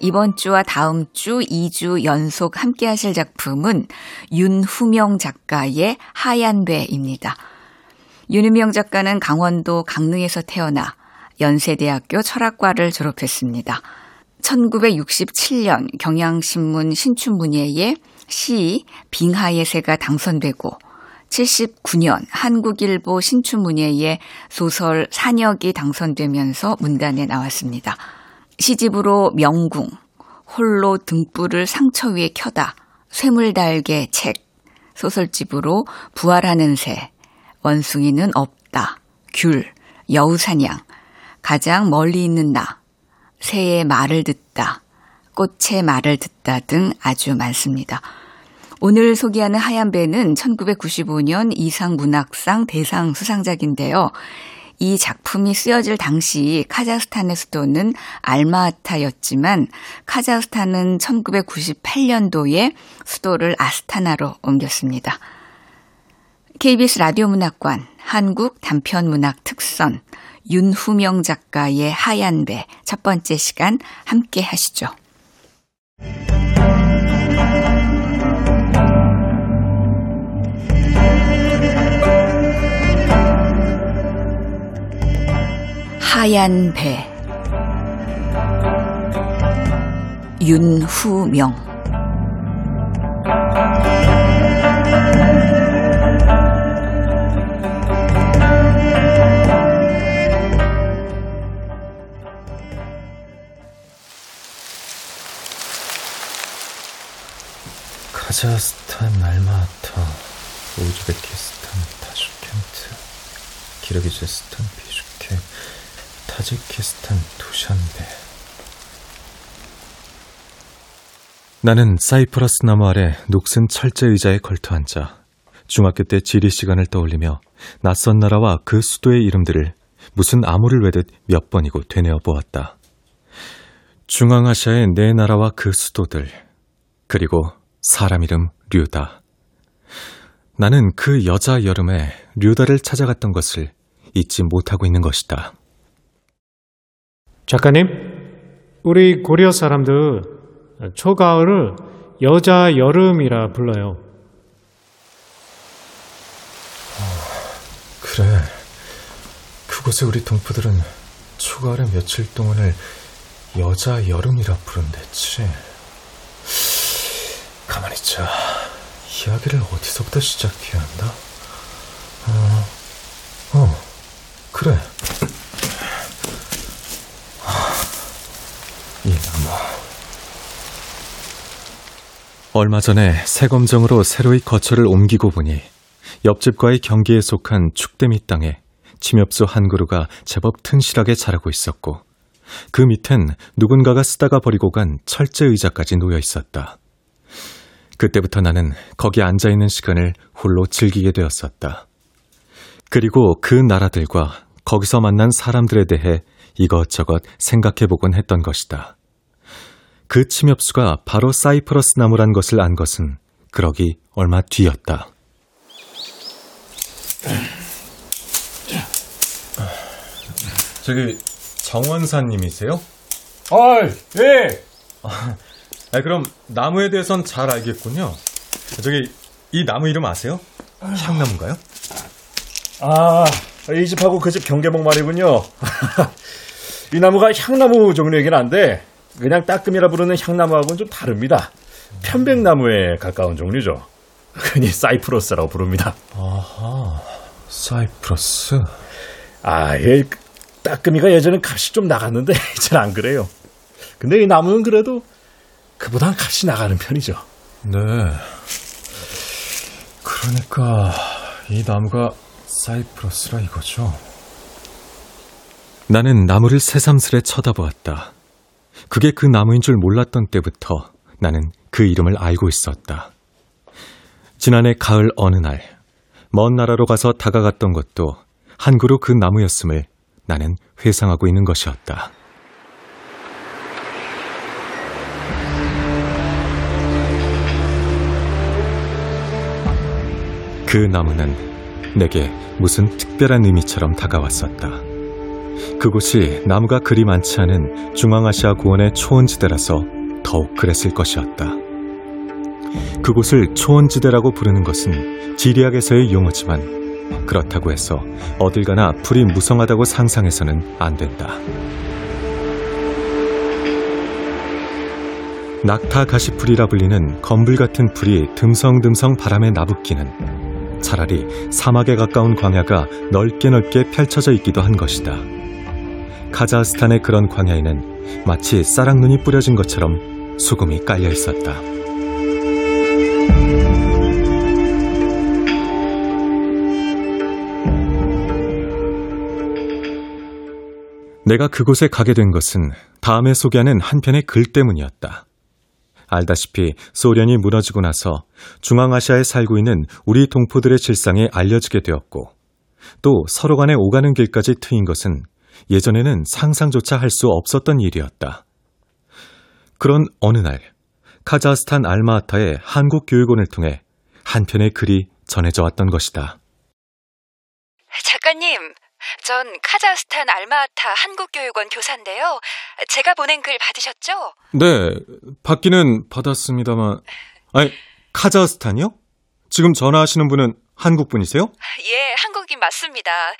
이번 주와 다음 주 2주 연속 함께 하실 작품은 윤후명 작가의 하얀 배입니다. 윤후명 작가는 강원도 강릉에서 태어나 연세대학교 철학과를 졸업했습니다. 1967년 경향신문 신춘문예에 시 빙하의 새가 당선되고 79년 한국일보 신춘문예에 소설 산역이 당선되면서 문단에 나왔습니다. 시집으로 명궁, 홀로 등불을 상처 위에 켜다, 쇠물달개 책, 소설집으로 부활하는 새, 원숭이는 없다, 귤, 여우사냥, 가장 멀리 있는 나, 새의 말을 듣다, 꽃의 말을 듣다 등 아주 많습니다. 오늘 소개하는 하얀 배는 1995년 이상문학상 대상 수상작인데요. 이 작품이 쓰여질 당시 카자흐스탄의 수도는 알마아타였지만 카자흐스탄은 1998년도에 수도를 아스타나로 옮겼습니다. KBS 라디오 문학관 한국 단편 문학 특선 윤후명 작가의 하얀 배 첫 번째 시간 함께 하시죠. 하얀 배. 윤후명. 카자흐스탄, 알마아타, 우즈베키스탄, 타슈켄트, 기르기즈스탄, 비슈케, 타지키스탄, 두샨베. 나는 사이프러스 나무 아래 녹슨 철제 의자에 걸터 앉아 중학교 때 지리 시간을 떠올리며 낯선 나라와 그 수도의 이름들을 무슨 암호를 외듯 몇 번이고 되뇌어 보았다. 중앙아시아의 네 나라와 그 수도들, 그리고 사람 이름 류다. 나는 그 여자 여름에 류다를 찾아갔던 것을 잊지 못하고 있는 것이다. 작가님, 우리 고려 사람들 초가을을 여자 여름이라 불러요. 그래. 그곳에 우리 동포들은 초가을의 며칠 동안을 여자 여름이라 부른댔지. 가만히 있자. 이야기를 어디서부터 시작해야 한다? 어, 어, 그래. 이 나무. 얼마 전에 새검정으로 새로이 거처를 옮기고 보니 옆집과의 경기에 속한 축대밑 땅에 침엽수 한 그루가 제법 튼실하게 자라고 있었고 그 밑엔 누군가가 쓰다가 버리고 간 철제 의자까지 놓여 있었다. 그때부터 나는 거기 앉아 있는 시간을 홀로 즐기게 되었었다. 그리고 그 나라들과 거기서 만난 사람들에 대해 이것저것 생각해 보곤 했던 것이다. 그 침엽수가 바로 사이프러스 나무란 것을 안 것은 그러기 얼마 뒤였다. 저기 정원사님이세요? 아, 예. 아, 그럼 나무에 대해선 잘 알겠군요. 저기 이 나무 이름 아세요? 향나무인가요? 아, 이 집하고 그 집 경계목 말이군요. 이 나무가 향나무 종류이긴 한데 그냥 따끔이라 부르는 향나무하고는 좀 다릅니다. 편백나무에 가까운 종류죠. 흔히 사이프러스라고 부릅니다. 아하, 사이프러스. 아, 예, 따끔이가 예전엔 값이 좀 나갔는데 이제는 안 그래요. 근데 이 나무는 그래도 그보단 값이 나가는 편이죠. 네. 그러니까 이 나무가 사이프러스라 이거죠. 나는 나무를 새삼스레 쳐다보았다. 그게 그 나무인 줄 몰랐던 때부터 나는 그 이름을 알고 있었다. 지난해 가을 어느 날, 먼 나라로 가서 다가갔던 것도 한 그루 그 나무였음을 나는 회상하고 있는 것이었다. 그 나무는 내게 무슨 특별한 의미처럼 다가왔었다. 그곳이 나무가 그리 많지 않은 중앙아시아 고원의 초원지대라서 더욱 그랬을 것이었다. 그곳을 초원지대라고 부르는 것은 지리학에서의 용어지만 그렇다고 해서 어딜 가나 풀이 무성하다고 상상해서는 안 된다. 낙타 가시풀이라 불리는 검불 같은 풀이 듬성듬성 바람에 나붓기는 차라리 사막에 가까운 광야가 넓게 넓게 펼쳐져 있기도 한 것이다. 카자흐스탄의 그런 광야에는 마치 쌀락눈이 뿌려진 것처럼 수금이 깔려 있었다. 내가 그곳에 가게 된 것은 다음에 소개하는 한 편의 글 때문이었다. 알다시피 소련이 무너지고 나서 중앙아시아에 살고 있는 우리 동포들의 실상이 알려지게 되었고 또 서로 간에 오가는 길까지 트인 것은 예전에는 상상조차 할 수 없었던 일이었다. 그런 어느 날 카자흐스탄 알마아타의 한국 교육원을 통해 한 편의 글이 전해져 왔던 것이다. 작가님, 전 카자흐스탄 알마아타 한국교육원 교사인데요. 제가 보낸 글 받으셨죠? 네, 받기는 받았습니다만. 아니, 카자흐스탄이요? 지금 전화하시는 분은 한국 분이세요? 예, 한국인 맞습니다.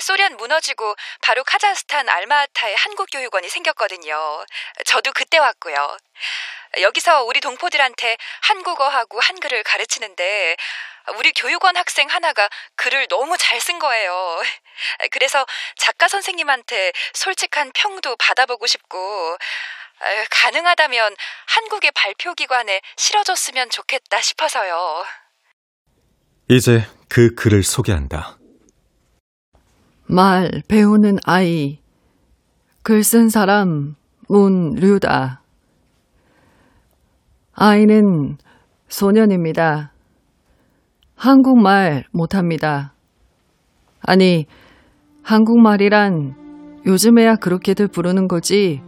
소련 무너지고 바로 카자흐스탄 알마아타에 한국 교육원이 생겼거든요. 저도 그때 왔고요. 여기서 우리 동포들한테 한국어하고 한글을 가르치는데 우리 교육원 학생 하나가 글을 너무 잘 쓴 거예요. 그래서 작가 선생님한테 솔직한 평도 받아보고 싶고 가능하다면 한국의 발표기관에 실어줬으면 좋겠다 싶어서요. 이제 그 글을 소개한다. 말 배우는 아이. 글 쓴 사람 문류다. 아이는 소년입니다. 한국말 못합니다. 아니, 한국말이란 요즘에야 그렇게들 부르는 거지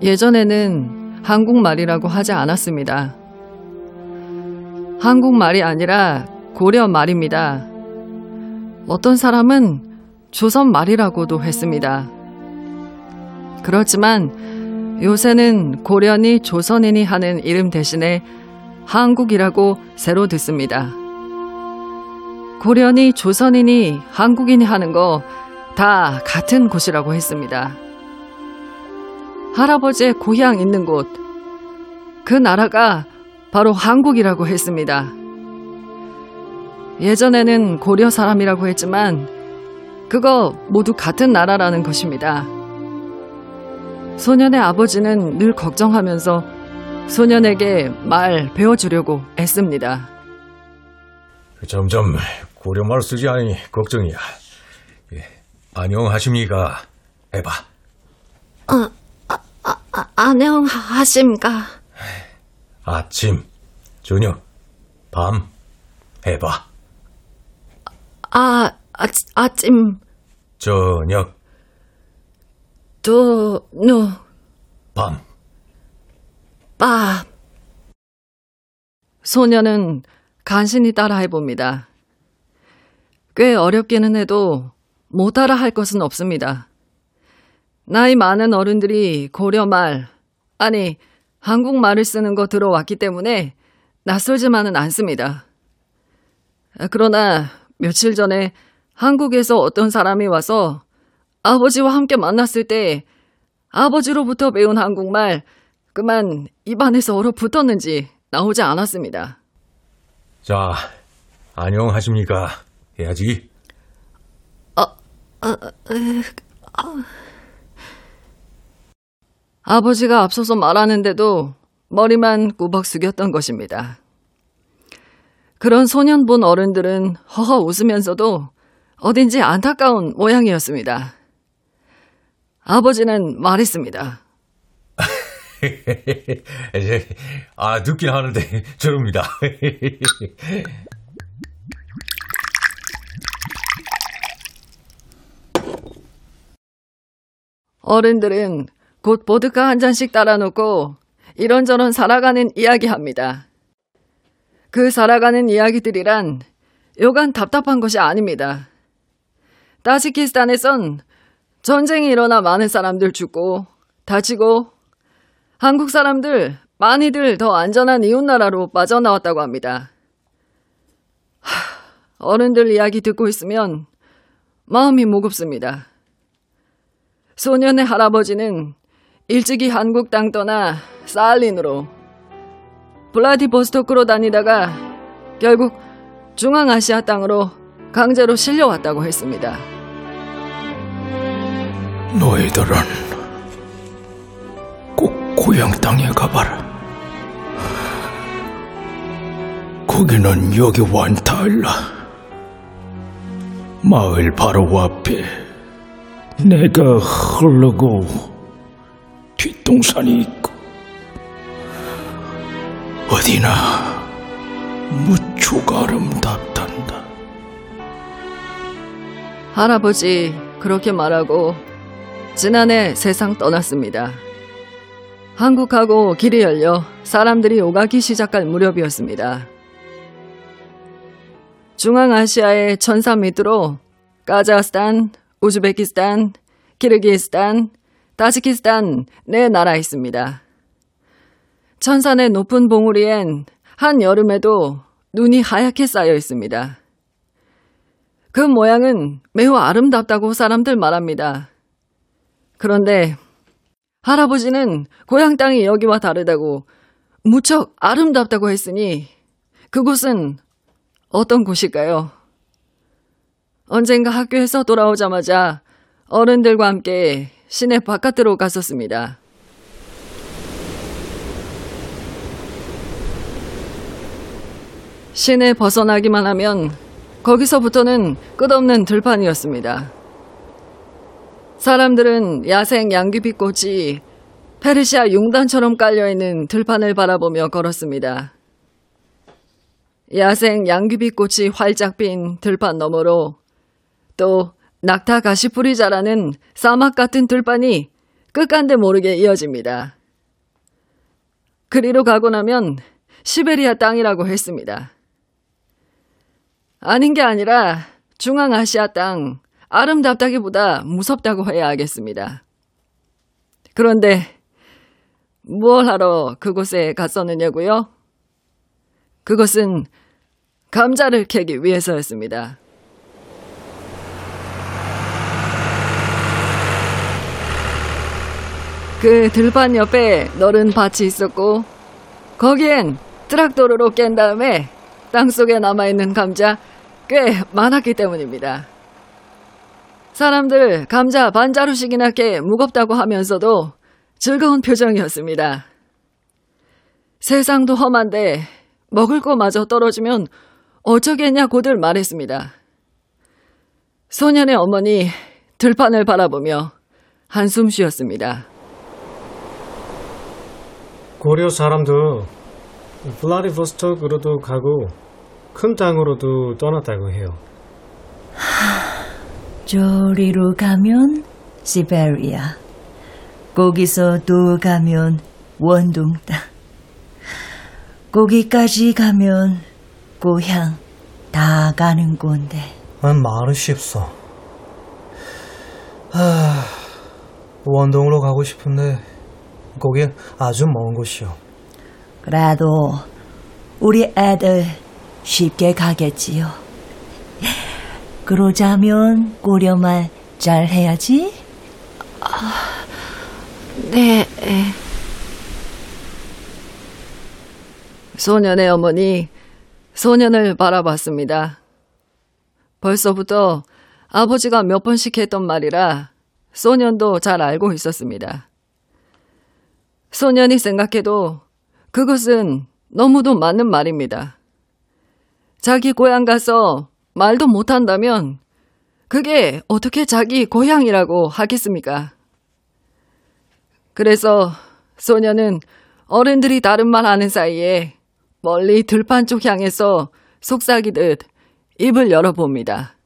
예전에는 한국말이라고 하지 않았습니다. 한국말이 아니라 고려 말입니다. 어떤 사람은 조선 말이라고도 했습니다. 그렇지만 요새는 고려니 조선인이 하는 이름 대신에 한국이라고 새로 듣습니다. 고려니 조선인이 한국인이 하는 거 다 같은 곳이라고 했습니다. 할아버지의 고향 있는 곳, 그 나라가 바로 한국이라고 했습니다. 예전에는 고려 사람이라고 했지만 그거 모두 같은 나라라는 것입니다. 소년의 아버지는 늘 걱정하면서 소년에게 말 배워주려고 애씁니다. 점점 고려말 쓰지 않으니 걱정이야. 예, 안녕하십니까? 해봐. 안녕하십니까. 아침, 저녁, 밤, 해봐. 아, 아 아침, 저녁, 두, 누, 밤. 밥. 소녀는 간신히 따라해봅니다. 꽤 어렵기는 해도 못 따라 할 것은 없습니다. 나이 많은 어른들이 고려말, 아니, 한국말을 쓰는 거 들어왔기 때문에 낯설지만은 않습니다. 그러나 며칠 전에 한국에서 어떤 사람이 와서 아버지와 함께 만났을 때 아버지로부터 배운 한국말 그만 입안에서 얼어붙었는지 나오지 않았습니다. 자, 안녕하십니까? 해야지. 아버지가 앞서서 말하는데도 머리만 꾸벅 숙였던 것입니다. 그런 소년 본 어른들은 허허 웃으면서도 어딘지 안타까운 모양이었습니다. 아버지는 말했습니다. 아, 듣긴 하는데, 저입니다. 어른들은 곧 보드카 한 잔씩 따라놓고 이런저런 살아가는 이야기합니다. 그 살아가는 이야기들이란 요간 답답한 것이 아닙니다. 타지키스탄에선 전쟁이 일어나 많은 사람들 죽고 다치고 한국 사람들 많이들 더 안전한 이웃 나라로 빠져나왔다고 합니다. 하, 어른들 이야기 듣고 있으면 마음이 무겁습니다. 소년의 할아버지는 일찍이 한국 땅 떠나 사할린으로 블라디보스토크로 다니다가 결국 중앙아시아 땅으로 강제로 실려왔다고 했습니다. 너희들은 꼭 고향 땅에 가봐라. 거기는 여기와는 달라. 마을 바로 앞에 내가 흐르고 뒷동산이 어디나 무척 아름답단다. 할아버지 그렇게 말하고 지난해 세상 떠났습니다. 한국하고 길이 열려 사람들이 오가기 시작할 무렵이었습니다. 중앙아시아의 천산 밑으로 카자흐스탄, 우즈베키스탄, 키르기스탄, 타지키스탄 네 나라 있습니다. 천산의 높은 봉우리엔 한 여름에도 눈이 하얗게 쌓여 있습니다. 그 모양은 매우 아름답다고 사람들 말합니다. 그런데 할아버지는 고향 땅이 여기와 다르다고 무척 아름답다고 했으니 그곳은 어떤 곳일까요? 언젠가 학교에서 돌아오자마자 어른들과 함께 시내 바깥으로 갔었습니다. 시내 벗어나기만 하면 거기서부터는 끝없는 들판이었습니다. 사람들은 야생 양귀비꽃이 페르시아 용단처럼 깔려있는 들판을 바라보며 걸었습니다. 야생 양귀비꽃이 활짝 핀 들판 너머로 또 낙타 가시풀이 자라는 사막 같은 들판이 끝간데 모르게 이어집니다. 그리로 가고 나면 시베리아 땅이라고 했습니다. 아닌 게 아니라 중앙아시아 땅 아름답다기보다 무섭다고 해야 하겠습니다. 그런데 무얼 하러 그곳에 갔었느냐고요? 그것은 감자를 캐기 위해서였습니다. 그 들판 옆에 너른 밭이 있었고 거기엔 트락도르로 깬 다음에 땅속에 남아있는 감자 꽤 많았기 때문입니다. 사람들 감자 반자루씩이나 깨 무겁다고 하면서도 즐거운 표정이었습니다. 세상도 험한데 먹을 거마저 떨어지면 어쩌겠냐고들 말했습니다. 소년의 어머니 들판을 바라보며 한숨 쉬었습니다. 고려 사람도 블라디보스톡으로도 가고 큰 땅으로도 떠났다고 해요. 저리로 가면 시베리아. 거기서 또 가면 원동 땅. 거기까지 가면 고향 다 가는 건데. 난 말을 쉽소. 아, 원동으로 가고 싶은데 거긴 아주 먼 곳이요. 그래도 우리 애들 쉽게 가겠지요. 그러자면 고려말 잘 해야지. 네. 소년의 어머니 소년을 바라봤습니다. 벌써부터 아버지가 몇 번씩 했던 말이라 소년도 잘 알고 있었습니다. 소년이 생각해도 그것은 너무도 맞는 말입니다. 자기 고향 가서 말도 못한다면 그게 어떻게 자기 고향이라고 하겠습니까? 그래서 소녀는 어른들이 다른 말 하는 사이에 멀리 들판 쪽 향해서 속삭이듯 입을 열어봅니다.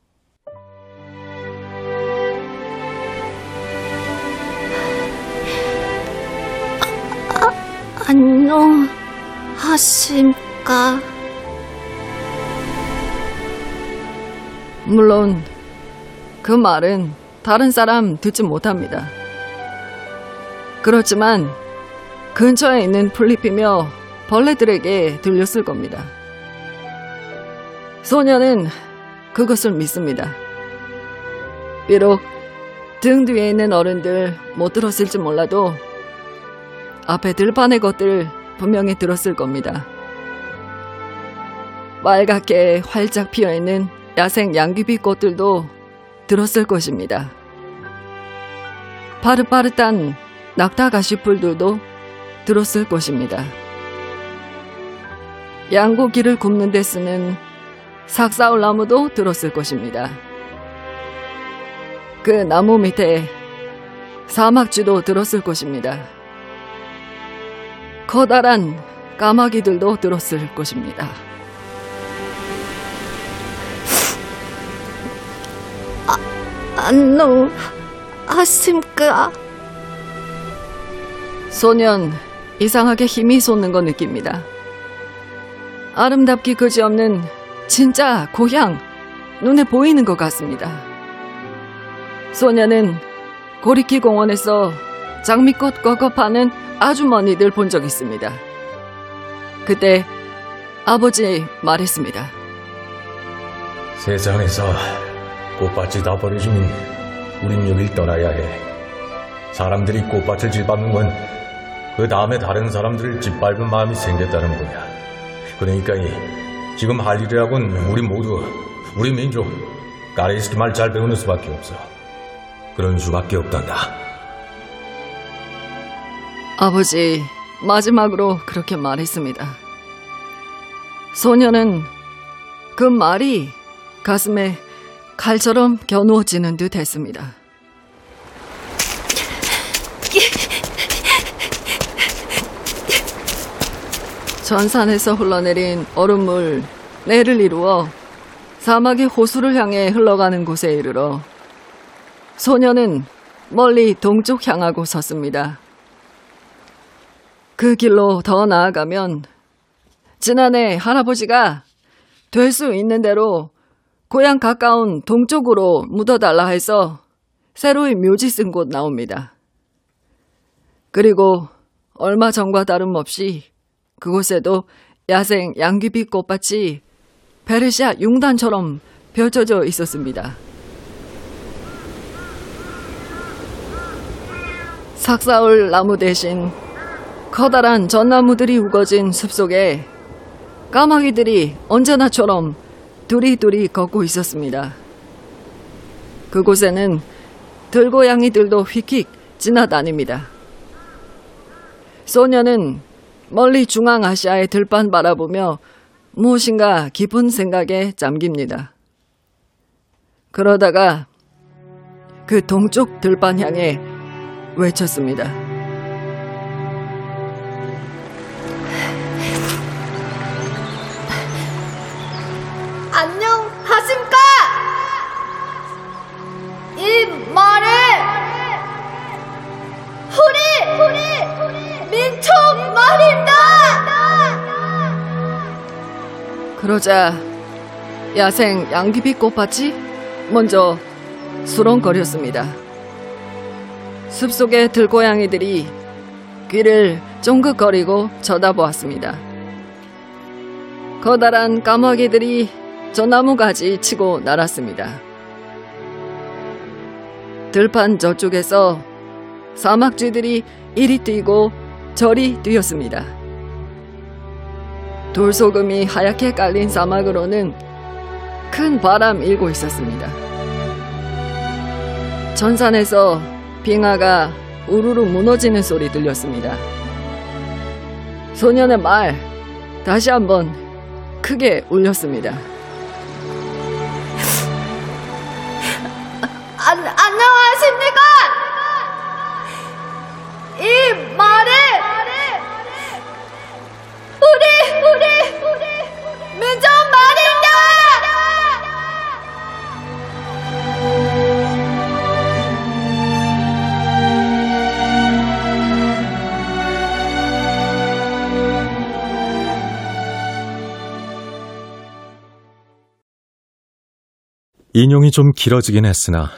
아, 아 안녕 하십니까? 물론 그 말은 다른 사람 듣지 못합니다. 그렇지만 근처에 있는 풀잎이며 벌레들에게 들렸을 겁니다. 소녀는 그것을 믿습니다. 비록 등 뒤에 있는 어른들 못 들었을지 몰라도 앞에 들판의 것들 분명히 들었을 겁니다. 빨갛게 활짝 피어 있는 야생 양귀비 꽃들도 들었을 것입니다. 파릇파릇한 낙타 가시풀들도 들었을 것입니다. 양고기를 굽는 데 쓰는 삭사울 나무도 들었을 것입니다. 그 나무 밑에 사막쥐도 들었을 것입니다. 커다란 까마귀들도 들었을 것입니다. 안녕하십니까? 소년 이상하게 힘이 솟는 거 느낍니다. 아름답기 그지없는 진짜 고향 눈에 보이는 것 같습니다. 소녀는 고리키 공원에서 장미꽃 꺾어 파는 아주머니들 본 적 있습니다. 그때 아버지 말했습니다. 세상에서 꽃밭이 다 버려지면 우린 여길 떠나야 해. 사람들이 꽃밭을 짓밟는 건 그 다음에 다른 사람들을 짓밟은 마음이 생겼다는 거야. 그러니까 이 지금 할 일이라곤 우리 모두 우리 민족 까레이스키 말잘 배우는 수밖에 없어. 그런 수밖에 없단다. 아버지 마지막으로 그렇게 말했습니다. 소녀는 그 말이 가슴에 칼처럼 겨누어지는 듯 했습니다. 전산에서 흘러내린 얼음물 내를 이루어 사막의 호수를 향해 흘러가는 곳에 이르러 소녀는 멀리 동쪽 향하고 섰습니다. 그 길로 더 나아가면 지난해 할아버지가 될 수 있는 대로 고향 가까운 동쪽으로 묻어달라 해서 새로이 묘지 쓴 곳 나옵니다. 그리고 얼마 전과 다름없이 그곳에도 야생 양귀비 꽃밭이 베르시아 융단처럼 펼쳐져 있었습니다. 삭사울 나무 대신 커다란 전나무들이 우거진 숲속에 까마귀들이 언제나처럼 두리두리 걷고 있었습니다. 그곳에는 들고양이들도 휙휙 지나다닙니다. 소녀는 멀리 중앙아시아의 들판 바라보며 무엇인가 깊은 생각에 잠깁니다. 그러다가 그 동쪽 들판 향해 외쳤습니다. 그러자 야생 양귀비 꽃밭이 먼저 수렁거렸습니다. 숲속의 들고양이들이 귀를 쫑긋거리고 쳐다보았습니다. 커다란 까마귀들이 전나무 가지 치고 날았습니다. 들판 저쪽에서 사막쥐들이 이리 뛰고 저리 뛰었습니다. 돌소금이 하얗게 깔린 사막으로는 큰 바람 일고 있었습니다. 전산에서 빙하가 우르르 무너지는 소리 들렸습니다. 소년의 말 다시 한번 크게 울렸습니다. 안, 안녕하십니까? 이말 우리 민족 인용이 좀 길어지긴 했으나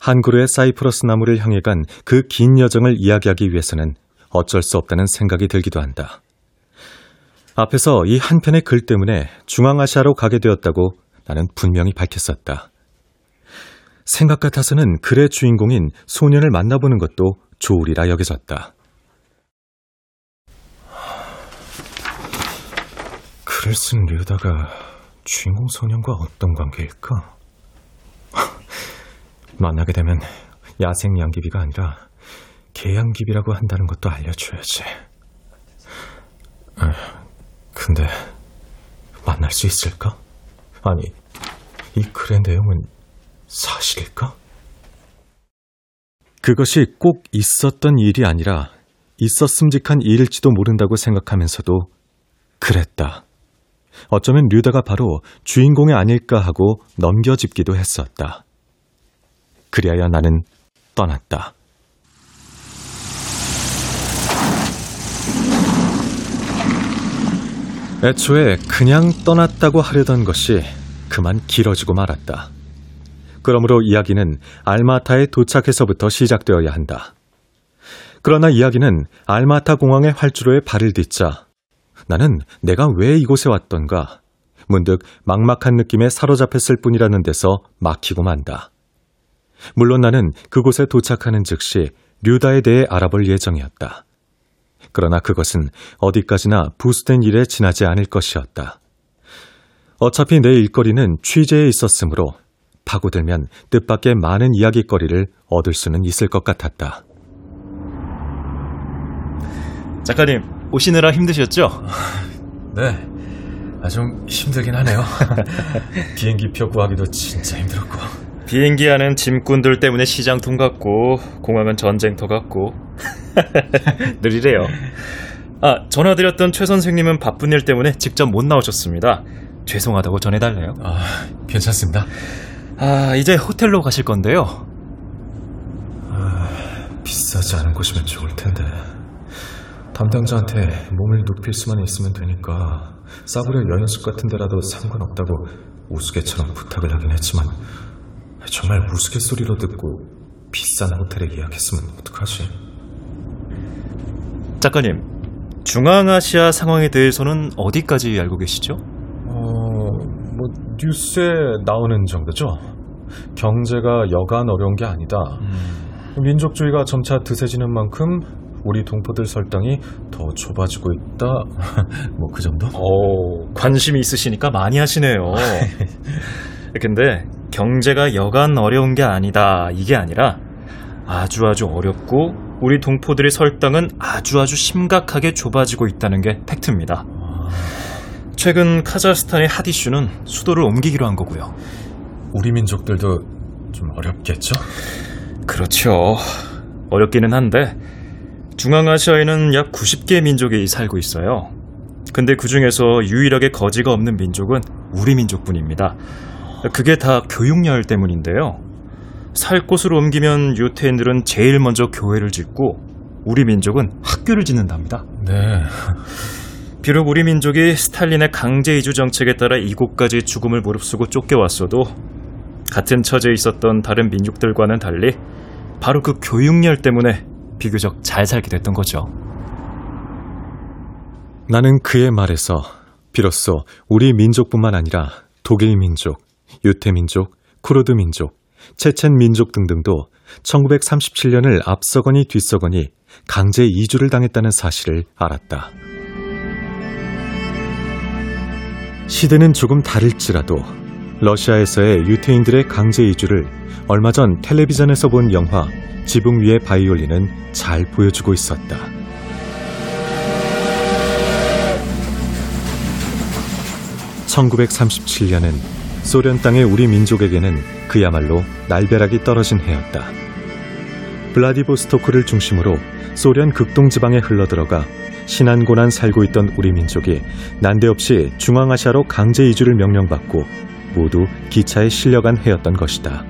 한 그루의 사이프러스 나무를 향해 간 그 긴 여정을 이야기하기 위해서는 어쩔 수 없다는 생각이 들기도 한다. 앞에서 이 한 편의 글 때문에 중앙아시아로 가게 되었다고 나는 분명히 밝혔었다. 생각 같아서는 글의 주인공인 소년을 만나보는 것도 좋으리라 여겨졌다. 글을 쓴 류다가 주인공 소년과 어떤 관계일까? 만나게 되면 야생 양귀비가 아니라 개양귀비라고 한다는 것도 알려줘야지. 아, 근데 만날 수 있을까? 아니, 이 글의 내용은 사실일까? 그것이 꼭 있었던 일이 아니라 있었음직한 일일지도 모른다고 생각하면서도 그랬다. 어쩌면 류다가 바로 주인공이 아닐까 하고 넘겨짚기도 했었다. 그리하여 나는 떠났다. 애초에 그냥 떠났다고 하려던 것이 그만 길어지고 말았다. 그러므로 이야기는 알마타에 도착해서부터 시작되어야 한다. 그러나 이야기는 알마타 공항의 활주로에 발을 딛자 나는 내가 왜 이곳에 왔던가 문득 막막한 느낌에 사로잡혔을 뿐이라는 데서 막히고 만다. 물론 나는 그곳에 도착하는 즉시 류다에 대해 알아볼 예정이었다. 그러나 그것은 어디까지나 부수된 일에 지나지 않을 것이었다. 어차피 내 일거리는 취재에 있었으므로 파고들면 뜻밖의 많은 이야기거리를 얻을 수는 있을 것 같았다. 작가님, 오시느라 힘드셨죠? 네. 아, 좀 힘들긴 하네요. 비행기표 구하기도 진짜 힘들었고. 비행기 안은 짐꾼들 때문에 시장통 같고 공항은 전쟁터 같고 늘 이래요. 아 전화드렸던 최 선생님은 바쁜 일 때문에 직접 못 나오셨습니다. 죄송하다고 전해달래요. 아 괜찮습니다. 아 이제 호텔로 가실 건데요. 아, 비싸지 않은 곳이면 좋을 텐데 담당자한테 몸을 눕힐 수만 있으면 되니까 싸구려 여인숙 같은 데라도 상관없다고 우스개처럼 부탁을 하긴 했지만 정말 우스갯소리로 듣고 비싼 호텔에 예약했으면 어떡하지? 작가님, 중앙아시아 상황에 대해서는 어디까지 알고 계시죠? 어, 뭐 뉴스에 나오는 정도죠. 경제가 여간 어려운 게 아니다. 음. 민족주의가 점차 드세지는 만큼 우리 동포들 설당이 더 좁아지고 있다. 뭐 그 정도? 오, 관심이 있으시니까 많이 하시네요. 근데 경제가 여간 어려운 게 아니다. 이게 아니라 아주 아주 어렵고 우리 동포들의 설당은 아주 아주 심각하게 좁아지고 있다는 게 팩트입니다. 최근 카자흐스탄의 핫 이슈는 수도를 옮기기로 한 거고요. 우리 민족들도 좀 어렵겠죠? 그렇죠. 어렵기는 한데 중앙아시아에는 약 90개 민족이 살고 있어요. 근데 그 중에서 유일하게 거지가 없는 민족은 우리 민족뿐입니다. 그게 다 교육열 때문인데요. 살 곳으로 옮기면 유태인들은 제일 먼저 교회를 짓고 우리 민족은 학교를 짓는답니다. 네. 비록 우리 민족이 스탈린의 강제 이주 정책에 따라 이곳까지 죽음을 무릅쓰고 쫓겨왔어도 같은 처지에 있었던 다른 민족들과는 달리 바로 그 교육열 때문에 비교적 잘 살게 됐던 거죠. 나는 그의 말에서 비로소 우리 민족뿐만 아니라 독일 민족, 유태 민족, 쿠르드 민족, 체첸 민족 등등도 1937년을 앞서거니 뒤서거니 강제 이주를 당했다는 사실을 알았다. 시대는 조금 다를지라도 러시아에서의 유태인들의 강제 이주를 얼마 전 텔레비전에서 본 영화 지붕 위의 바이올린은 잘 보여주고 있었다. (1937년은) 소련 땅의 우리 민족에게는 그야말로 날벼락이 떨어진 해였다. 블라디보스토크를 중심으로 소련 극동 지방에 흘러들어가 신안고난 살고 있던 우리 민족이 난데없이 중앙아시아로 강제 이주를 명령받고 모두 기차에 실려간 해였던 것이다.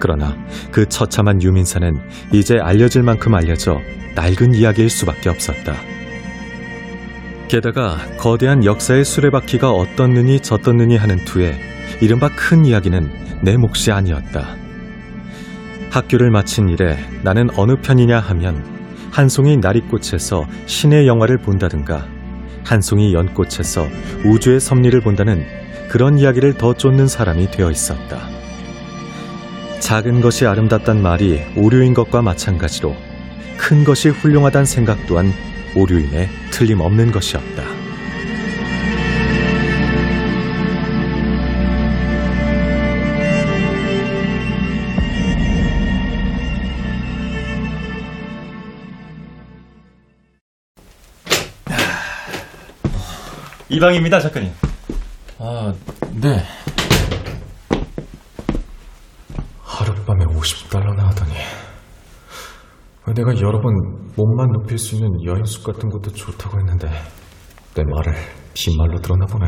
그러나 그 처참한 유민사는 이제 알려질 만큼 알려져 낡은 이야기일 수밖에 없었다. 게다가 거대한 역사의 수레바퀴가 어떻느니 저떻느니 하는 투에 이른바 큰 이야기는 내 몫이 아니었다. 학교를 마친 이래 나는 어느 편이냐 하면 한 송이 나리꽃에서 신의 영화를 본다든가 한 송이 연꽃에서 우주의 섭리를 본다는 그런 이야기를 더 쫓는 사람이 되어 있었다. 작은 것이 아름답단 말이 오류인 것과 마찬가지로 큰 것이 훌륭하단 생각 또한 오류임에 틀림없는 것이었다. 이 방입니다, 작가님. 아, 네. 하룻밤에 50달러나 하더니 내가 여러 번 몸만 높일 수 있는 여행숙 같은 것도 좋다고 했는데 내 말을 빈말로 들었나 보네.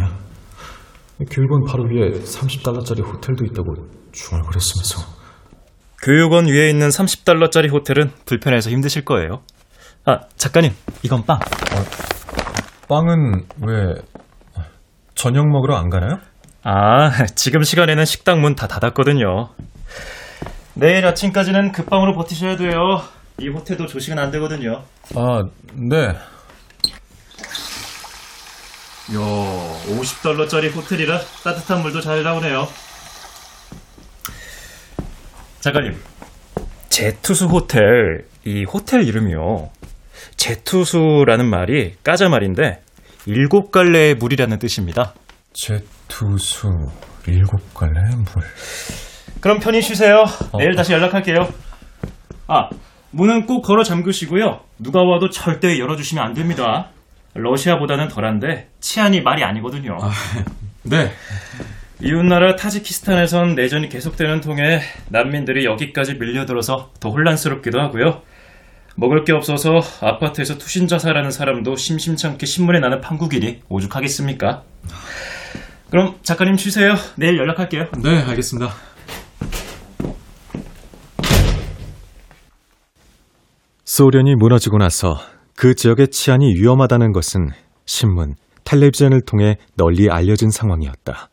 교육원 바로 위에 30달러짜리 호텔도 있다고 중얼거렸으면서 교육원 위에 있는 30달러짜리 호텔은 불편해서 힘드실 거예요. 아, 작가님, 이건 빵. 빵은 왜 저녁 먹으러 안 가나요? 아, 지금 시간에는 식당 문 다 닫았거든요. 내일 아침까지는 그 빵으로 버티셔야 돼요. 이 호텔도 조식은 안 되거든요. 아, 네. 요, 50달러짜리 호텔이라 따뜻한 물도 잘 나오네요. 작가님, 제투수 호텔, 이 호텔 이름이요. 제투수라는 말이 까자 말인데 일곱 갈래의 물이라는 뜻입니다. 제투수 일곱 갈래의 물. 그럼 편히 쉬세요. 내일 다시 연락할게요. 아, 문은 꼭 걸어 잠그시고요. 누가 와도 절대 열어주시면 안 됩니다. 러시아보다는 덜한데 치안이 말이 아니거든요. 네. 이웃나라 타지키스탄에선 내전이 계속되는 통에 난민들이 여기까지 밀려들어서 더 혼란스럽기도 하고요. 먹을 게 없어서 아파트에서 투신 자살하는 사람도 심심찮게 신문에 나는 판국이니 오죽하겠습니까? 그럼 작가님 쉬세요. 내일 연락할게요. 네, 알겠습니다. 소련이 무너지고 나서 그 지역의 치안이 위험하다는 것은 신문, 텔레비전을 통해 널리 알려진 상황이었다.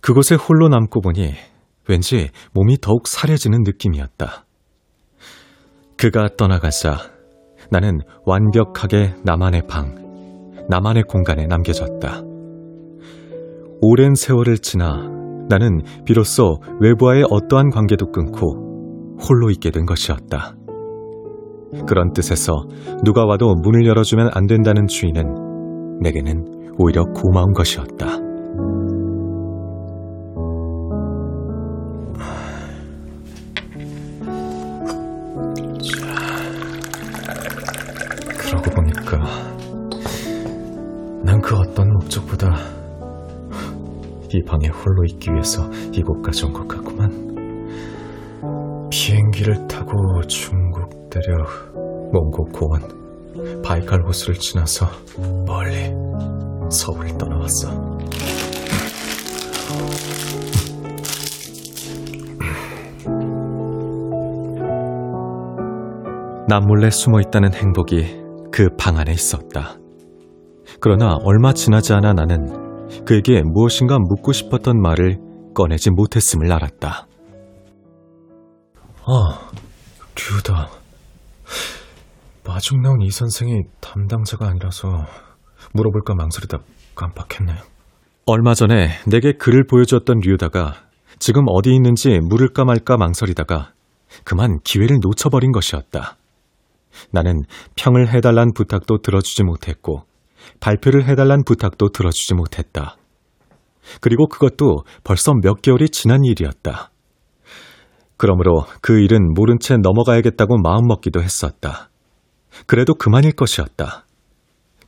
그곳에 홀로 남고 보니 왠지 몸이 더욱 사려지는 느낌이었다. 그가 떠나가자 나는 완벽하게 나만의 방, 나만의 공간에 남겨졌다. 오랜 세월을 지나 나는 비로소 외부와의 어떠한 관계도 끊고 홀로 있게 된 것이었다. 그런 뜻에서 누가 와도 문을 열어주면 안 된다는 주의는 내게는 오히려 고마운 것이었다. 그러고 보니까 난 그 어떤 목적보다 이 방에 홀로 있기 위해서 이곳까지 온 것 같구만. 비행기를 타고 중 국 대륙, 몽고 고원, 바이칼 호수를 지나서 멀리 서울을 떠나왔어. 남몰래 숨어 있다는 행복이 그 방 안에 있었다. 그러나 얼마 지나지 않아 나는 그에게 무엇인가 묻고 싶었던 말을 꺼내지 못했음을 알았다. 아, 류다. 마중 나온 이 선생이 담당자가 아니라서 물어볼까 망설이다 깜빡했네. 얼마 전에 내게 글을 보여주었던 류다가 지금 어디 있는지 물을까 말까 망설이다가 그만 기회를 놓쳐버린 것이었다. 나는 평을 해달란 부탁도 들어주지 못했고 발표를 해달란 부탁도 들어주지 못했다. 그리고 그것도 벌써 몇 개월이 지난 일이었다. 그러므로 그 일은 모른 채 넘어가야겠다고 마음먹기도 했었다. 그래도 그만일 것이었다.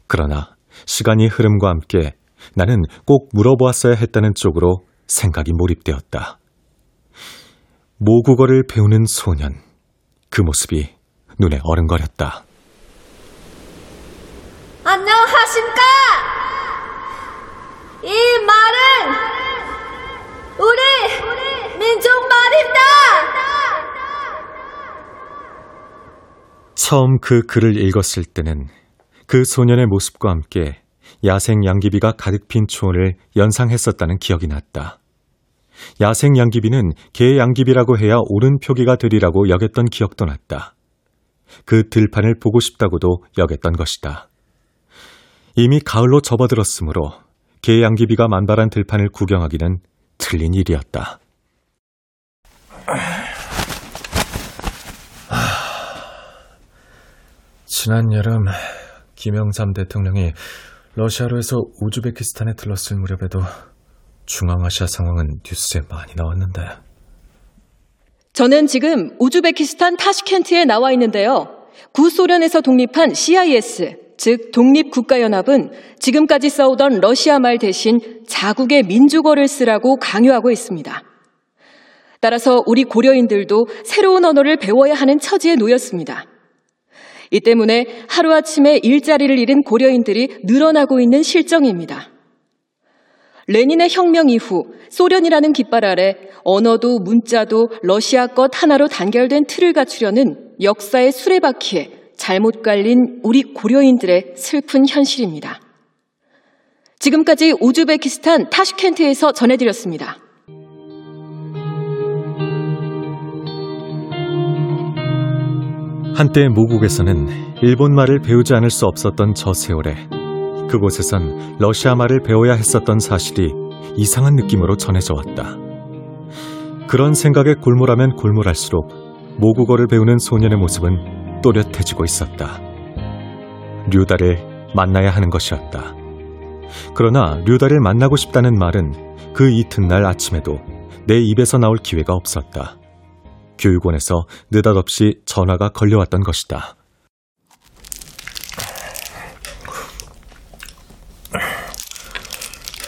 그러나 시간이 흐름과 함께 나는 꼭 물어보았어야 했다는 쪽으로 생각이 몰입되었다. 모국어를 배우는 소년. 그 모습이 눈에 어른거렸다. 안녕하십니까? 이 말은 우리 민족 말입니다. 처음 그 글을 읽었을 때는 그 소년의 모습과 함께 야생 양귀비가 가득 핀 초원을 연상했었다는 기억이 났다. 야생 양귀비는 개 양귀비라고 해야 옳은 표기가 되리라고 여겼던 기억도 났다. 그 들판을 보고 싶다고도 여겼던 것이다. 이미 가을로 접어들었으므로 개 양귀비가 만발한 들판을 구경하기는 틀린 일이었다. 지난 여름 김영삼 대통령이 러시아로 해서 우즈베키스탄에 들렀을 무렵에도 중앙아시아 상황은 뉴스에 많이 나왔는데 저는 지금 우즈베키스탄 타슈켄트에 나와 있는데요. 구소련에서 독립한 CIS, 즉 독립국가연합은 지금까지 써오던 러시아 말 대신 자국의 민족어를 쓰라고 강요하고 있습니다. 따라서 우리 고려인들도 새로운 언어를 배워야 하는 처지에 놓였습니다. 이 때문에 하루아침에 일자리를 잃은 고려인들이 늘어나고 있는 실정입니다. 레닌의 혁명 이후 소련이라는 깃발 아래 언어도 문자도 러시아 것 하나로 단결된 틀을 갖추려는 역사의 수레바퀴에 잘못 깔린 우리 고려인들의 슬픈 현실입니다. 지금까지 우즈베키스탄 타슈켄트에서 전해드렸습니다. 한때 모국에서는 일본 말을 배우지 않을 수 없었던 저 세월에 그곳에선 러시아 말을 배워야 했었던 사실이 이상한 느낌으로 전해져 왔다. 그런 생각에 골몰하면 골몰할수록 모국어를 배우는 소년의 모습은 또렷해지고 있었다. 류다를 만나야 하는 것이었다. 그러나 류다를 만나고 싶다는 말은 그 이튿날 아침에도 내 입에서 나올 기회가 없었다. 교육원에서 느닷없이 전화가 걸려왔던 것이다.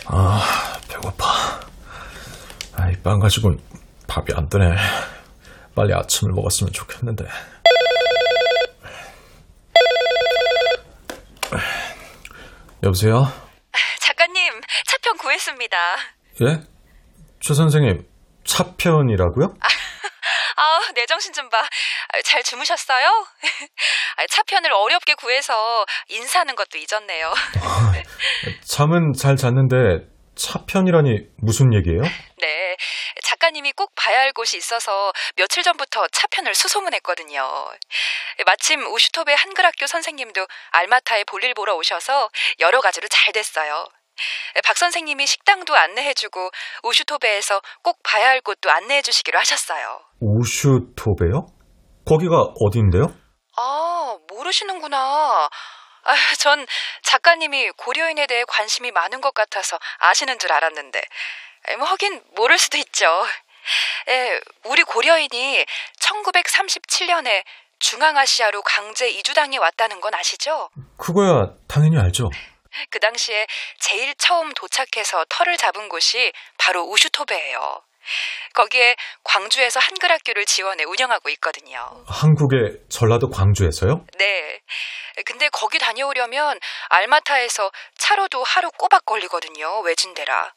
아, 배고파. 아, 이 빵 가지고는 밥이 안 되네. 빨리 아침을 먹었으면 좋겠는데. 여보세요? 작가님, 차편 구했습니다. 예? 최 선생님, 차편이라고요? 아, 내 정신 좀 봐. 아, 잘 주무셨어요? 아, 차편을 어렵게 구해서 인사하는 것도 잊었네요. 잠은 잘 잤는데 차편이라니 무슨 얘기예요? 네. 작가님이 꼭 봐야 할 곳이 있어서 며칠 전부터 차편을 수소문했거든요. 마침 우슈톱의 한글학교 선생님도 알마타에 볼일 보러 오셔서 여러 가지로 잘 됐어요. 박 선생님이 식당도 안내해주고 우슈토베에서 꼭 봐야 할 곳도 안내해주시기로 하셨어요. 우슈토베요? 거기가 어디인데요? 아, 모르시는구나. 아, 전 작가님이 고려인에 대해 관심이 많은 것 같아서 아시는 줄 알았는데. 뭐 하긴 모를 수도 있죠. 예, 우리 고려인이 1937년에 중앙아시아로 강제 이주당해 왔다는 건 아시죠? 그거야 당연히 알죠. 그 당시에 제일 처음 도착해서 터를 잡은 곳이 바로 우슈토베예요. 거기에 광주에서 한글학교를 지원해 운영하고 있거든요. 한국의 전라도 광주에서요? 네. 근데 거기 다녀오려면 알마타에서 차로도 하루 꼬박 걸리거든요. 외진데라.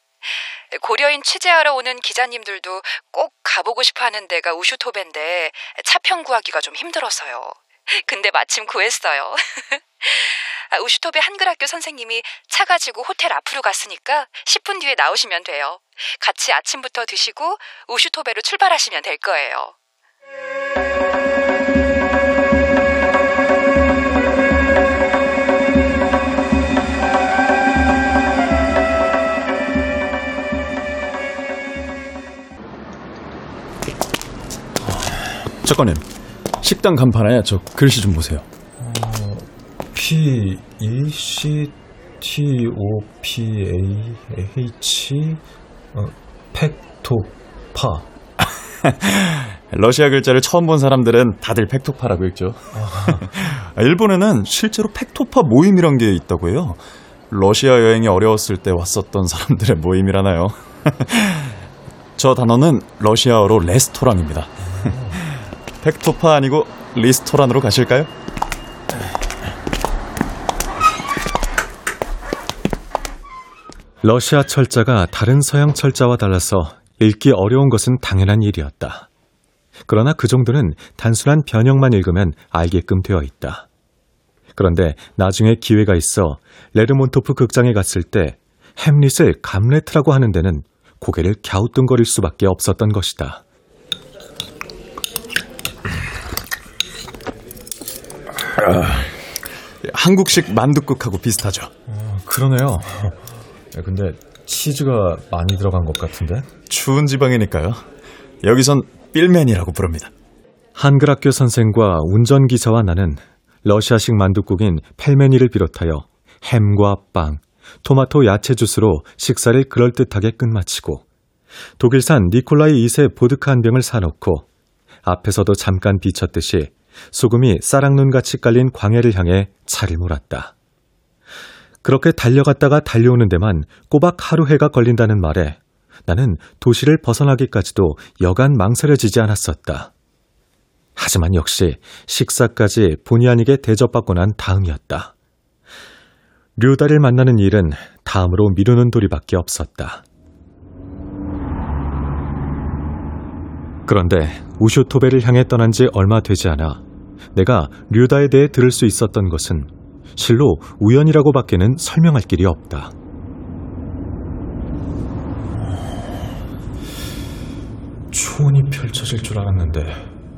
고려인 취재하러 오는 기자님들도 꼭 가보고 싶어 하는 데가 우슈토베인데 차편 구하기가 좀 힘들어서요. 근데 마침 구했어요. 아, 우슈토베 한글학교 선생님이 차 가지고 호텔 앞으로 갔으니까 10분 뒤에 나오시면 돼요. 같이 아침부터 드시고 우슈토베로 출발하시면 될 거예요. 작가님, 식당 간판에 저 글씨 좀 보세요. 어, P E C T O P A H 어, 펙토파. 러시아 글자를 처음 본 사람들은 다들 펙토파라고 읽죠. 아, 일본에는 실제로 펙토파 모임이란 게 있다고 해요. 러시아 여행이 어려웠을 때 왔었던 사람들의 모임이라나요. 저 단어는 러시아어로 레스토랑입니다. 펙토파 아니고 ресторан으로 가실까요? 러시아 철자가 다른 서양 철자와 달라서 읽기 어려운 것은 당연한 일이었다. 그러나 그 정도는 단순한 변형만 읽으면 알게끔 되어 있다. 그런데 나중에 기회가 있어 레르몬토프 극장에 갔을 때 햄릿을 감레트라고 하는 데는 고개를 갸우뚱거릴 수밖에 없었던 것이다. 한국식 만둣국하고 비슷하죠. 그러네요. 근데 치즈가 많이 들어간 것 같은데? 추운 지방이니까요. 여기선 삘맨이라고 부릅니다. 한글 학교 선생과 운전기사와 나는 러시아식 만둣국인 펠메니를 비롯하여 햄과 빵, 토마토 야채 주스로 식사를 그럴듯하게 끝마치고 독일산 니콜라이 2세 보드카 한 병을 사놓고 앞에서도 잠깐 비쳤듯이 소금이 쌀랑눈같이 깔린 광해를 향해 차를 몰았다. 그렇게 달려갔다가 달려오는 데만 꼬박 하루 해가 걸린다는 말에 나는 도시를 벗어나기까지도 여간 망설여지지 않았었다. 하지만 역시 식사까지 본의 아니게 대접받고 난 다음이었다. 류다를 만나는 일은 다음으로 미루는 도리밖에 없었다. 그런데 우쇼토베를 향해 떠난 지 얼마 되지 않아 내가 류다에 대해 들을 수 있었던 것은 실로 우연이라고 밖에는 설명할 길이 없다. 초원이 펼쳐질 줄 알았는데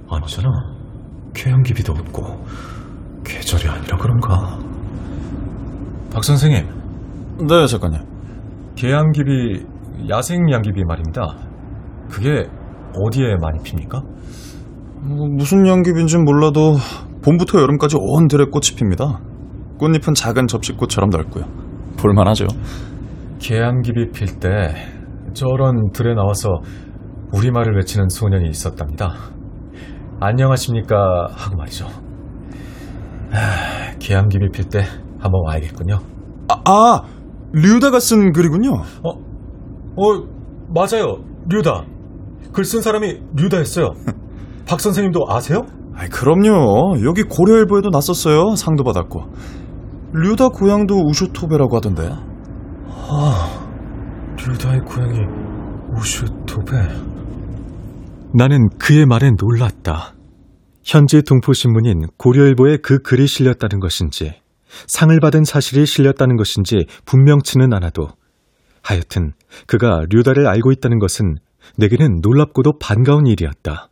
아니잖아. 쾌양기비도 없고 계절이 아니라 그런가. 박 선생님. 네, 작가님. 계양기비, 야생 양기비 말입니다. 그게 어디에 많이 핍니까? 뭐, 무슨 양귀비인진 몰라도 봄부터 여름까지 온 들에 꽃이 핍니다. 꽃잎은 작은 접시꽃처럼 넓고요. 볼만하죠. 계양기비 필때 저런 들에 나와서 우리말을 외치는 소년이 있었답니다. 안녕하십니까 하고 말이죠. 하, 계양기비 필때 한번 와야겠군요. 아, 아 류다가 쓴 글이군요. 어, 어 맞아요, 류다. 글 쓴 사람이 류다였어요. 박 선생님도 아세요? 아이, 그럼요. 여기 고려일보에도 났었어요. 상도 받았고. 류다 고향도 우슈토베라고 하던데. 아, 류다의 고향이 우슈토베. 나는 그의 말에 놀랐다. 현지 동포신문인 고려일보에 그 글이 실렸다는 것인지, 상을 받은 사실이 실렸다는 것인지 분명치는 않아도, 하여튼 그가 류다를 알고 있다는 것은 내게는 놀랍고도 반가운 일이었다.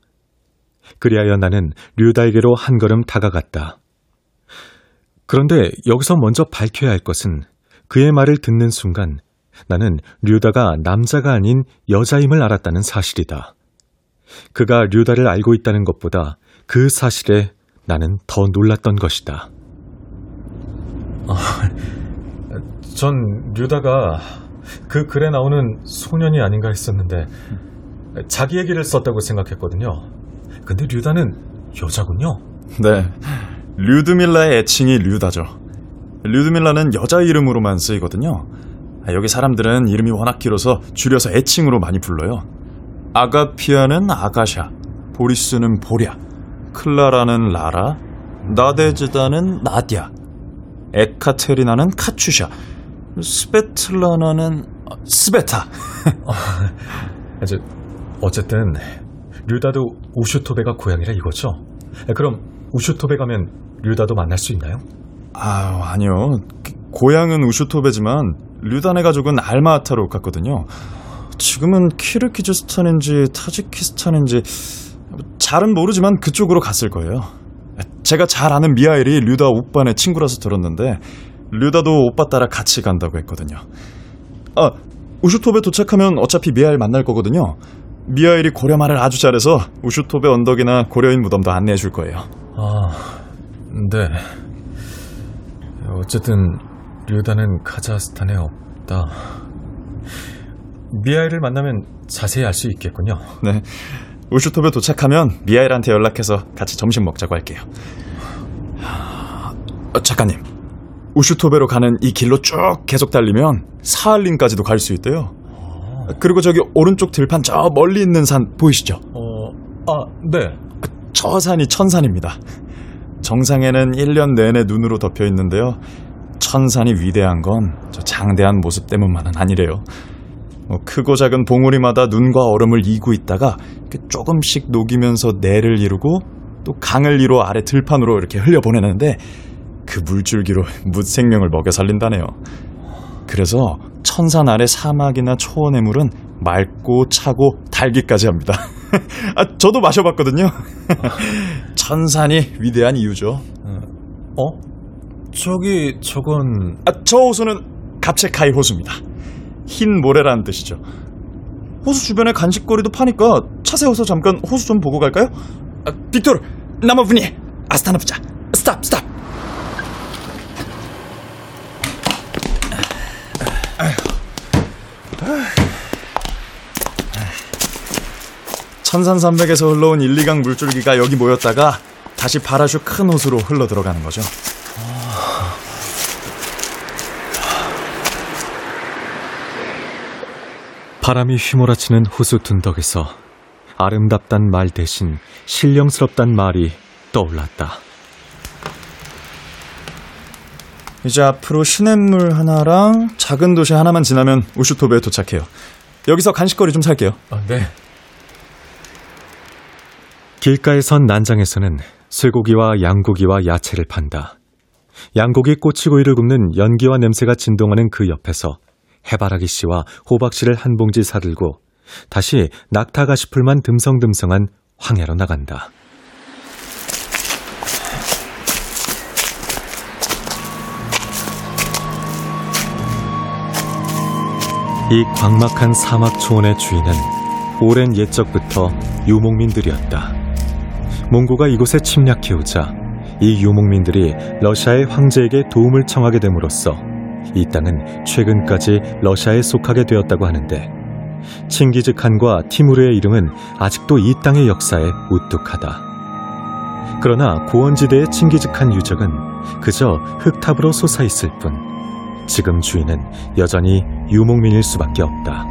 그리하여 나는 류다에게로 한 걸음 다가갔다. 그런데 여기서 먼저 밝혀야 할 것은 그의 말을 듣는 순간 나는 류다가 남자가 아닌 여자임을 알았다는 사실이다. 그가 류다를 알고 있다는 것보다 그 사실에 나는 더 놀랐던 것이다. 아, 전 류다가 그 글에 나오는 소년이 아닌가 했었는데 자기 얘기를 썼다고 생각했거든요. 근데 류다는 여자군요. 네. 류드밀라의 애칭이 류다죠. 류드밀라는 여자 이름으로만 쓰이거든요. 여기 사람들은 이름이 워낙 길어서 줄여서 애칭으로 많이 불러요. 아가피아는 아가샤, 보리스는 보랴, 클라라는 라라, 나데즈다는 나디아, 에카테리나는 카추샤, 스베틀라나는 스베타. 어, 어쨌든 류다도 우슈토베가 고향이라 이거죠? 그럼 우슈토베 가면 류다도 만날 수 있나요? 아, 아니요. 고향은 우슈토베지만 류다네 가족은 알마아타로 갔거든요. 지금은 키르키즈스탄인지 타지키스탄인지 잘은 모르지만 그쪽으로 갔을 거예요. 제가 잘 아는 미하일이 류다 오빠네 친구라서 들었는데 류다도 오빠 따라 같이 간다고 했거든요. 아, 우슈토베 도착하면 어차피 미하일 만날 거거든요. 미하일이 고려말을 아주 잘해서 우슈토베 언덕이나 고려인 무덤도 안내해 줄 거예요. 아, 네. 어쨌든 류다는 카자흐스탄에 없다. 미하일을 만나면 자세히 알 수 있겠군요. 네. 우슈톱에 도착하면 미하일한테 연락해서 같이 점심 먹자고 할게요. 어, 작가님, 우슈토베로 가는 이 길로 쭉 계속 달리면 사할린까지도 갈 수 있대요. 그리고 저기 오른쪽 들판 저 멀리 있는 산 보이시죠? 어, 아, 네. 저 산이 천산입니다. 정상에는 1년 내내 눈으로 덮여 있는데요. 천산이 위대한 건 저 장대한 모습 때문만은 아니래요. 뭐 크고 작은 봉우리마다 눈과 얼음을 이고 있다가 조금씩 녹이면서 내를 이루고 또 강을 이루어 아래 들판으로 이렇게 흘려보내는데 그 물줄기로 묻 생명을 먹여 살린다네요. 그래서 천산 아래 사막이나 초원의 물은 맑고 차고 달기까지 합니다. 아, 저도 마셔봤거든요. 천산이 위대한 이유죠. 어? 저기 저건 아, 저 호수는 갑체카이 호수입니다. 흰 모래라는 뜻이죠. 호수 주변에 간식거리도 파니까 차 세워서 잠깐 호수 좀 보고 갈까요? 아, 빅토르, 나머분이 아스타나프자, stop, stop. 천산산맥에서 흘러온 1, 2강 물줄기가 여기 모였다가 다시 파라슈 큰 호수로 흘러 들어가는 거죠. 바람이 휘몰아치는 호수 둔덕에서 아름답단 말 대신 신령스럽단 말이 떠올랐다. 이제 앞으로 시냇물 하나랑 작은 도시 하나만 지나면 우슈토베에 도착해요. 여기서 간식거리 좀 살게요. 네. 길가에 선 난장에서는 쇠고기와 양고기와 야채를 판다. 양고기 꼬치구이를 굽는 연기와 냄새가 진동하는 그 옆에서 해바라기 씨와 호박 씨를 한 봉지 사들고 다시 낙타 가시풀만 듬성듬성한 황야로 나간다. 이 광막한 사막 초원의 주인은 오랜 옛적부터 유목민들이었다. 몽고가 이곳에 침략해오자 이 유목민들이 러시아의 황제에게 도움을 청하게 됨으로써 이 땅은 최근까지 러시아에 속하게 되었다고 하는데 칭기즈 칸과 티무르의 이름은 아직도 이 땅의 역사에 우뚝하다. 그러나 고원지대의 칭기즈 칸 유적은 그저 흙탑으로 솟아있을 뿐 지금 주인은 여전히 유목민일 수밖에 없다.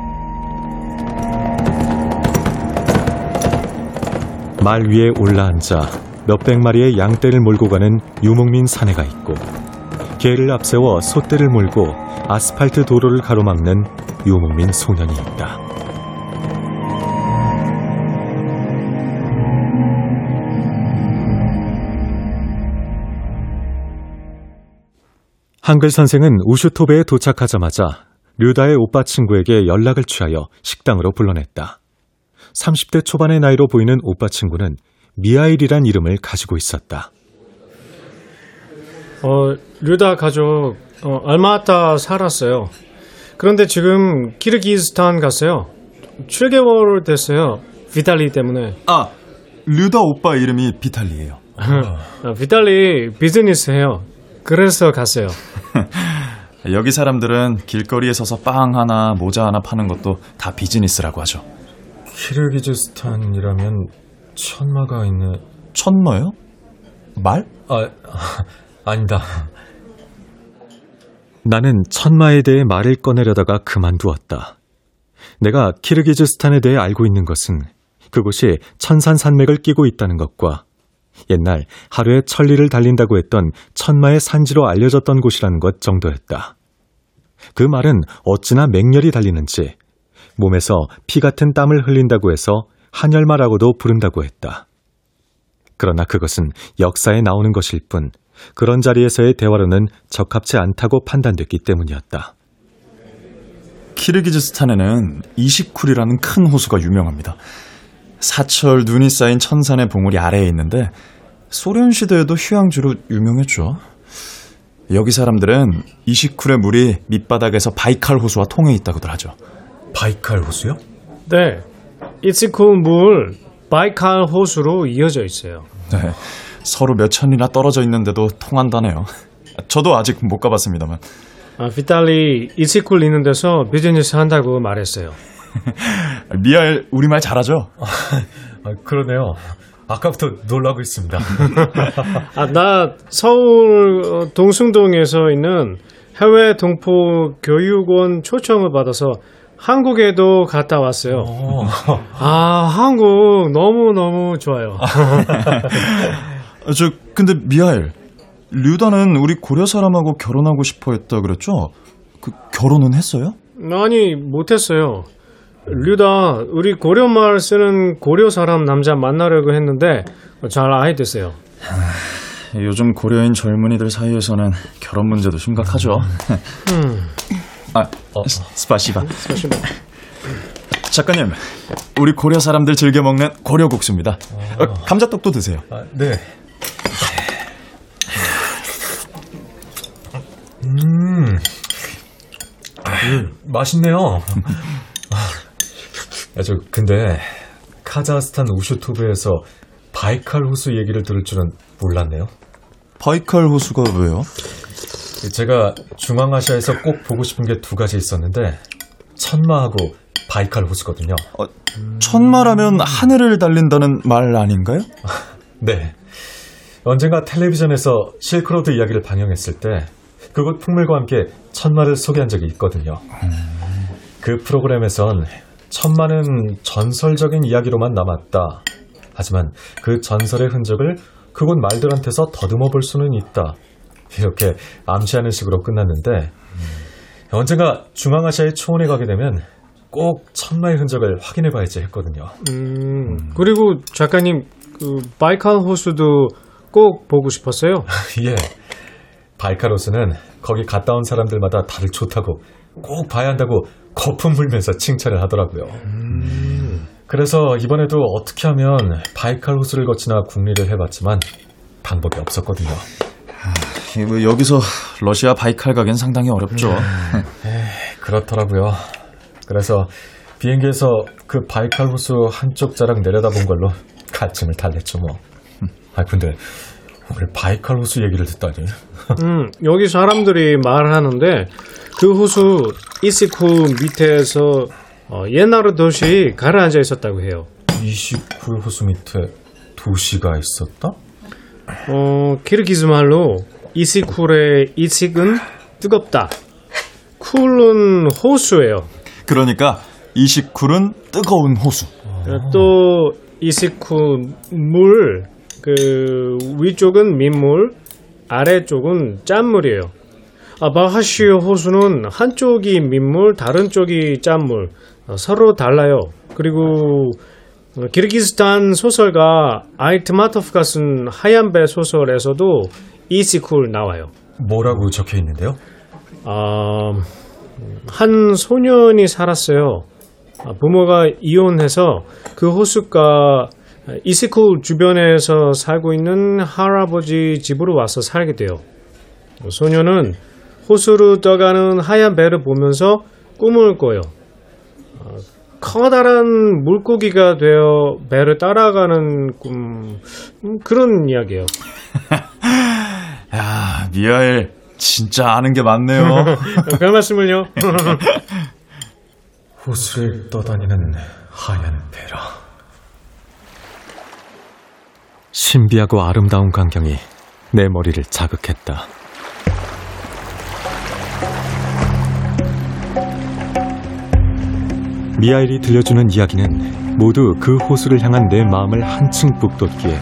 말 위에 올라앉아 몇백 마리의 양떼를 몰고 가는 유목민 사내가 있고 개를 앞세워 소떼를 몰고 아스팔트 도로를 가로막는 유목민 소년이 있다. 한글 선생은 우슈토베에 도착하자마자 류다의 오빠 친구에게 연락을 취하여 식당으로 불러냈다. 30대 초반의 나이로 보이는 오빠 친구는 미하일이란 이름을 가지고 있었다. 어, 류다 가족 어, 알마타 살았어요. 그런데 지금 키르기스탄 갔어요. 7개월 됐어요. 비탈리 때문에. 아, 류다 오빠 이름이 비탈리예요. 어, 비탈리 비즈니스 해요. 그래서 갔어요. 여기 사람들은 길거리에 서서 빵 하나, 모자 하나 파는 것도 다 비즈니스라고 하죠. 키르기즈스탄이라면 천마가 있는 천마요? 말? 아, 아니다. 나는 천마에 대해 말을 꺼내려다가 그만두었다. 내가 키르기즈스탄에 대해 알고 있는 것은 그곳이 천산 산맥을 끼고 있다는 것과 옛날 하루에 천리를 달린다고 했던 천마의 산지로 알려졌던 곳이라는 것 정도였다. 그 말은 어찌나 맹렬히 달리는지 몸에서 피 같은 땀을 흘린다고 해서 한열마라고도 부른다고 했다. 그러나 그것은 역사에 나오는 것일 뿐 그런 자리에서의 대화로는 적합치 않다고 판단됐기 때문이었다. 키르기즈스탄에는 이시쿨이라는 큰 호수가 유명합니다. 사철 눈이 쌓인 천산의 봉우리 아래에 있는데 소련 시대에도 휴양지로 유명했죠. 여기 사람들은 이시쿨의 물이 밑바닥에서 바이칼 호수와 통해 있다고들 하죠. 바이칼 호수요? 네. 이츠쿨 물 바이칼 호수로 이어져 있어요. 네. 서로 몇 천이나 떨어져 있는데도 통한다네요. 저도 아직 못 가봤습니다만. 아, 비탈리 이츠쿨 있는 데서 비즈니스 한다고 말했어요. 미알 우리말 잘하죠? 아, 그러네요. 아까부터 놀라고 있습니다. 아, 나 서울 어, 동숭동에서 있는 해외 동포 교육원 초청을 받아서 한국에도 갔다 왔어요. 아, 한국 너무너무 좋아요. 저 근데 미하엘 류다는 우리 고려 사람하고 결혼하고 싶어 했다 그랬죠? 그 결혼은 했어요? 아니, 못했어요. 류다, 우리 고려말 쓰는 고려 사람 남자 만나려고 했는데 잘 아예 됐어요. 요즘 고려인 젊은이들 사이에서는 결혼 문제도 심각하죠. 음. 아, 스- 스파시바. 작가님, 우리 고려 사람들 즐겨 먹는 고려국수입니다. 어, 감자떡도 드세요. 네. 음, 음, 맛있네요. 아, 저 근데 카자흐스탄 우슈투브에서 바이칼 호수 얘기를 들을 줄은 몰랐네요. 바이칼 호수가 왜요? 제가 중앙아시아에서 꼭 보고 싶은 게 두 가지 있었는데 천마하고 바이칼 호수거든요. 천마라면 하늘을 달린다는 말 아닌가요? 네. 언젠가 텔레비전에서 실크로드 이야기를 방영했을 때 그곳 풍물과 함께 천마를 소개한 적이 있거든요. 그 프로그램에선 천마는 전설적인 이야기로만 남았다. 하지만 그 전설의 흔적을 그곳 말들한테서 더듬어 볼 수는 있다. 이렇게 암시하는 식으로 끝났는데 언젠가 중앙아시아의 초원에 가게 되면 꼭 천마의 흔적을 확인해 봐야지 했거든요. 음, 그리고 작가님, 그, 바이칼 호수도 꼭 보고 싶었어요. 예. 바이카로스는 거기 갔다 온 사람들마다 다들 좋다고 꼭 봐야 한다고 거품 물면서 칭찬을 하더라고요. 그래서 이번에도 어떻게 하면 바이칼 호수를 거치나 국리를 해봤지만 방법이 없었거든요. 이뭐 여기서 러시아 바이칼 가긴 상당히 어렵죠. 에이, 그렇더라고요. 그래서 비행기에서 그 바이칼 호수 한쪽 자락 내려다본 걸로 갈증을 달랬죠 뭐. 아 근데 오늘 바이칼 호수 얘기를 듣다니. 음, 여기 사람들이 말하는데 그 호수 이시쿠 밑에서 어, 옛날 도시 가라앉아 있었다고 해요. 이시쿠 호수 밑에 도시가 있었다? 어, 키르기즈 말로 이시쿨의 이식은 뜨겁다. 쿨은 호수예요. 그러니까 이시쿨은 뜨거운 호수. 또 이시쿠 물, 그 위쪽은 민물, 아래쪽은 짠물이에요. 아, 바하시 호수는 한쪽이 민물, 다른 쪽이 짠물. 어, 서로 달라요. 그리고 어, 키르기스탄 소설가 아이트마토프가 쓴 하얀 배 소설에서도 이시쿨 나와요. 뭐라고 적혀 있는데요? 아, 한 소년이 살았어요. 아, 부모가 이혼해서 그 호수가 이시쿨 주변에서 살고 있는 할아버지 집으로 와서 살게 돼요. 소년은 호수로 떠가는 하얀 배를 보면서 꿈을 꿔요. 아, 커다란 물고기가 되어 배를 따라가는 꿈 음, 그런 이야기예요. 야, 미하엘 진짜 아는 게 많네요. 별 말씀을요. 호수를 떠다니는 하얀 배라. 신비하고 아름다운 광경이 내 머리를 자극했다. 미하일이 들려주는 이야기는 모두 그 호수를 향한 내 마음을 한층 북돋기에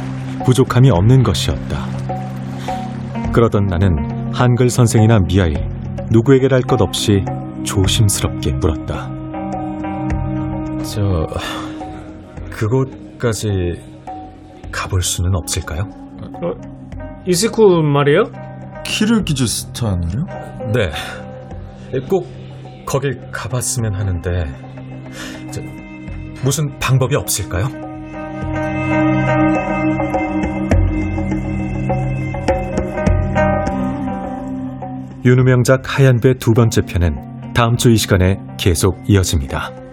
부족함이 없는 것이었다. 그러던 나는 한글 선생이나 미하일 누구에게랄 것 없이 조심스럽게 물었다. 저 그곳까지 가볼 수는 없을까요? 어, 이시쿨 말이에요? 키르기즈스탄이요? 네. 꼭 거길 가봤으면 하는데 저, 무슨 방법이 없을까요? 윤우명작 하얀 배 두 번째 편은 다음 주 이 시간에 계속 이어집니다.